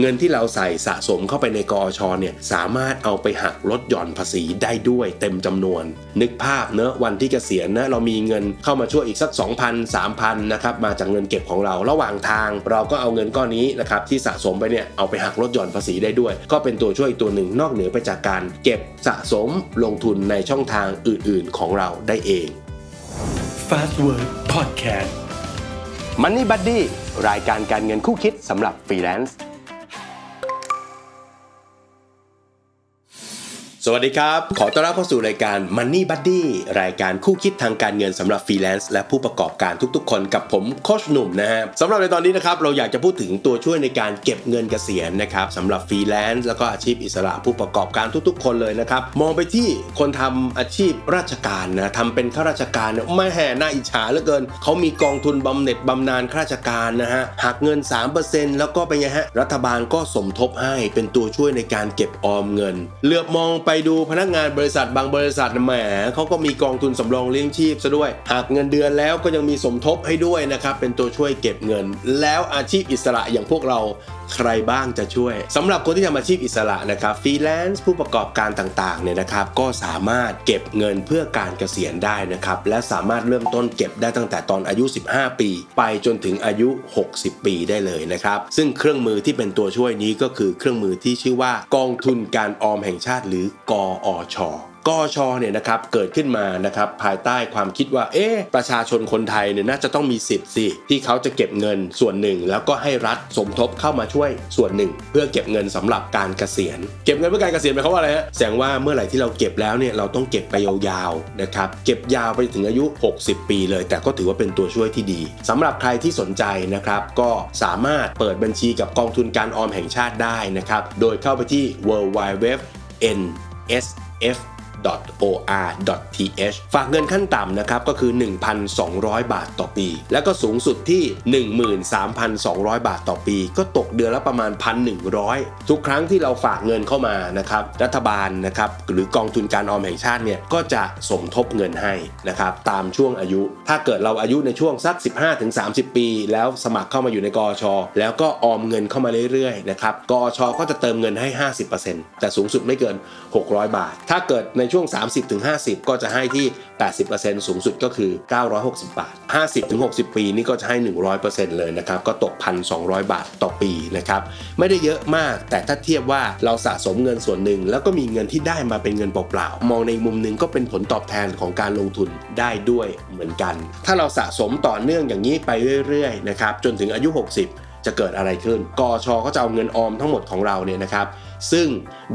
เงินที่เราใส่สะสมเข้าไปในกอชเนี่ยสามารถเอาไปหักลดหย่อนภาษีได้ด้วยเต็มจำนวน นึกภาพเนอะวันที่เกษียณนะเรามีเงินเข้ามาช่วยอีกสัก 2,000 3,000นะครับมาจากเงินเก็บของเราระหว่างทาง เราก็เอาเงินก้อนนี้นะครับที่สะสมไปเนี่ยเอาไปหักลดหย่อนภาษีได้ด้วย ก็เป็นตัวช่วยตัวหนึ่งนอกเหนือไปจากการเก็บสะสมลงทุนในช่องทางอื่น ๆ ของเราได้เอง Fast Word Podcast Money Buddy รายการการเงินคู่คิดสำหรับฟรีแลนซ์ สวัสดีครับ ขอต้อนรับเข้าสู่รายการ Money Buddy รายการคู่คิดทางการเงินสำหรับฟรีแลนซ์และผู้ประกอบการทุกๆ คนกับผมโค้ชหนุ่มนะฮะสำหรับในตอนนี้นะครับเราอยากจะพูดถึงตัวช่วยในการเก็บเงินเกษียณนะครับสำหรับฟรีแลนซ์แล้วก็อาชีพอิสระผู้ประกอบการทุกๆ คนเลยนะครับมองไปที่คนทำอาชีพราชการนะทำเป็นข้าราชการไม่แห่หน้าอิจฉาเหลือเกินเขามีกองทุนบำเหน็จบำนาญข้าราชการนะฮะหักเงิน 3%แล้วก็เป็นไงฮะรัฐบาลก็สมทบให้เป็นตัวช่วยในการเก็บออมเงินเหลือบมองไปดูพนักงานบริษัทบางบริษัทแหมเขาก็มีกองทุนสำรองเลี้ยงชีพซะด้วยหักเงินเดือนแล้วก็ยังมีสมทบให้ด้วยนะครับ เป็นตัวช่วยเก็บเงิน แล้วอาชีพอิสระอย่างพวกเราใครบ้างจะช่วยสำหรับคนที่ทำอาชีพอิสระนะครับฟรีแลนซ์ผู้ประกอบการต่างๆเนี่ยนะครับก็สามารถเก็บเงินเพื่อการเกษียณได้นะครับและสามารถเริ่มต้นเก็บได้ตั้งแต่ตอนอายุ 15 ปี ไปจนถึงอายุ 60 ปีได้เลยนะครับซึ่งเครื่องมือที่เป็นตัวช่วยนี้ก็คือเครื่องมือที่ชื่อว่ากองทุนการออมแห่งชาติหรือกอชกอชเนี่ยนะครับเกิดขึ้นมานะครับภายใต้ความคิดว่าเอ๊ะประชาชนคนไทยเนี่ยน่าจะต้องมีสิทธิ์สิที่เขาจะเก็บเงินส่วนหนึ่ง แล้วก็ให้รัฐสมทบเข้ามาช่วยส่วนหนึ่ง เพื่อเก็บเงินสำหรับการเกษียณ เก็บเงินเพื่อการเกษียณหมายความว่าอะไรฮะแสดงว่าเมื่อไหร่ที่เราเก็บแล้วเนี่ยเราต้องเก็บไปยาวๆนะครับเก็บยาวไปถึงอายุ 60 ปีเลย แต่ก็ถือว่าเป็นตัวช่วยที่ดีสำหรับใครที่สนใจนะครับก็สามารถเปิดบัญชีกับกองทุนการออมแห่งชาติได้นะครับโดยเข้าไปที่ w w w n es F. or.th ฝากเงินขั้นต่ำนะครับก็คือ 1,200 บาทต่อปี แล้วก็สูงสุดที่ 13,200 บาทต่อปี ก็ตกเดือนละประมาณ 1,100 ทุกครั้งที่เราฝากเงินเข้ามานะครับรัฐบาลนะครับหรือกองทุนการออมแห่งชาติเนี่ยก็จะสมทบเงินให้นะครับตามช่วงอายุ ถ้าเกิดเราอายุในช่วงสัก 15-30 ปี แล้วสมัครเข้ามาอยู่ในกอชแล้วก็ออมเงินเข้ามาเรื่อยๆนะครับกอชก็จะเติมเงินให้ 50%แต่สูงสุดไม่เกิน 600 บาท ถ้าเกิดในช่วง 30-50 ก็จะให้ที่ 80%สูงสุดก็คือ 960 บาท 50-60 ปีนี่ก็จะให้ 100%เลยนะครับ ก็ตก 1,200 บาทต่อปีนะครับ ไม่ได้เยอะมาก แต่ถ้าเทียบว่าเราสะสมเงินส่วนหนึ่ง แล้วก็มีเงินที่ได้มาเป็นเงินเปล่าๆ มองในมุมหนึ่งก็เป็นผลตอบแทนของการลงทุนได้ด้วยเหมือนกัน ถ้าเราสะสมต่อเนื่องอย่างนี้ไปเรื่อยๆ นะครับ จนถึงอายุ 60 จะเกิดอะไรขึ้น กอชก็จะเอาเงินออมทั้งหมดของเราเนี่ยนะครับ ซึ่ง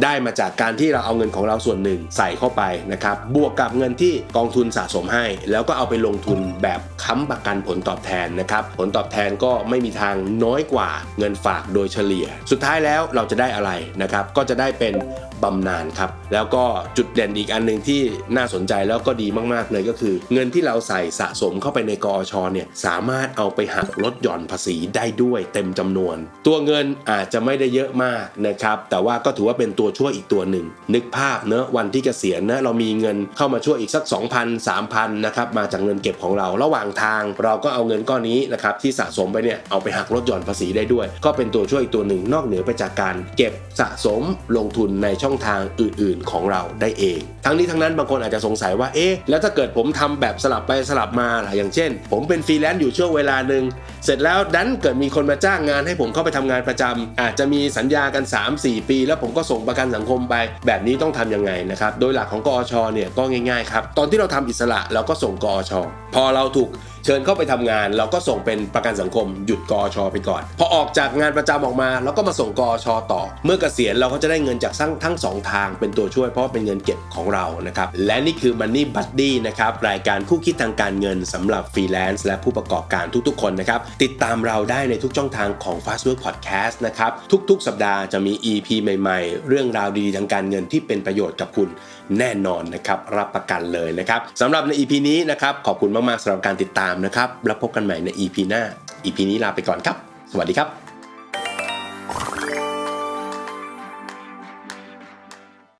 ได้มาจากการที่เราเอาเงินของเราส่วนหนึ่งใส่เข้าไปนะครับ บวกกับเงินที่กองทุนสะสมให้ แล้วก็เอาไปลงทุนแบบค้ำประกันผลตอบแทนนะครับ ผลตอบแทนก็ไม่มีทางน้อยกว่าเงินฝากโดยเฉลี่ย สุดท้ายแล้วเราจะได้อะไรนะครับ ก็จะได้เป็น บำนาญครับ แล้วก็จุดเด่นอีกอันหนึ่งที่น่าสนใจแล้วก็ดีมากๆเลยก็คือ เงินที่เราใส่สะสมเข้าไปในกอชเนี่ยสามารถเอาไปหักลดหย่อนภาษีได้ด้วยเต็มจำนวน ตัวเงินอาจจะไม่ได้เยอะมากนะครับแต่ว่าก็ถือว่าเป็นตัวช่วยอีกตัวหนึ่ง นึกภาพเนอะวันที่เกษียณนะเรามีเงินเข้ามาช่วยอีกสัก 2,000 3,000นะครับมาจากเงินเก็บของเราระหว่างทาง เราก็เอาเงินก้อนนี้นะครับที่สะสมไปเนี่ยเอาไปหักลดหย่อนภาษีได้ด้วย ก็เป็นตัวช่วยอีกตัวหนึ่งนอกเหนือไปจากการเก็บสะสมลงทุนในช่องทางอื่น ๆ ของเราได้เอง ทั้งนี้ทั้งนั้นบางคนอาจจะสงสัยว่าเอ๊ะแล้วถ้าเกิดผมทำแบบสลับไปสลับมาล่ะอย่างเช่น ผมเป็นฟรีแลนซ์อยู่ช่วงเวลาหนึ่ง เสร็จแล้วดันเกิดมีคนมาจ้างงานให้ผมเข้าไปทำงานประจำอาจจะมีสัญญากัน 3-4 ปี แล้วผมก็ส่งประกันสังคมไป แบบนี้ต้องทำยังไงนะครับ โดยหลักของกอชเนี่ยก็ง่ายๆครับ ตอนที่เราทำอิสระเราก็ส่งกอชพอเราถูกเชิญเข้าไปทำงาน เราก็ส่งเป็นประกันสังคม หยุดกอชไปก่อน พอออกจากงานประจำออกมาเราก็มาส่งกอชต่อ เมื่อเกษียณเราก็จะได้เงินจากทั้งทั้งสองทางเป็นตัวช่วยเพราะเป็นเงินเก็บของเรานะครับและนี่คือ Money Buddy นะครับรายการคู่คิดทางการเงินสำหรับฟรีแลนซ์และผู้ประกอบการทุกๆ คนนะครับติดตามเราได้ในทุกช่องทางของ Fast Work Podcast นะครับ ทุกๆ สัปดาห์จะมี EP ใหม่ๆ เรื่องราวดีๆทางการเงินที่เป็นประโยชน์กับคุณแน่นอนนะครับรับประกันเลยนะครับสำหรับใน EP นี้นะครับขอบคุณมากๆสำหรับการติดตามนะครับแล้วพบกันใหม่ใน EP หน้า EP นี้ลาไปก่อนครับ สวัสดีครับ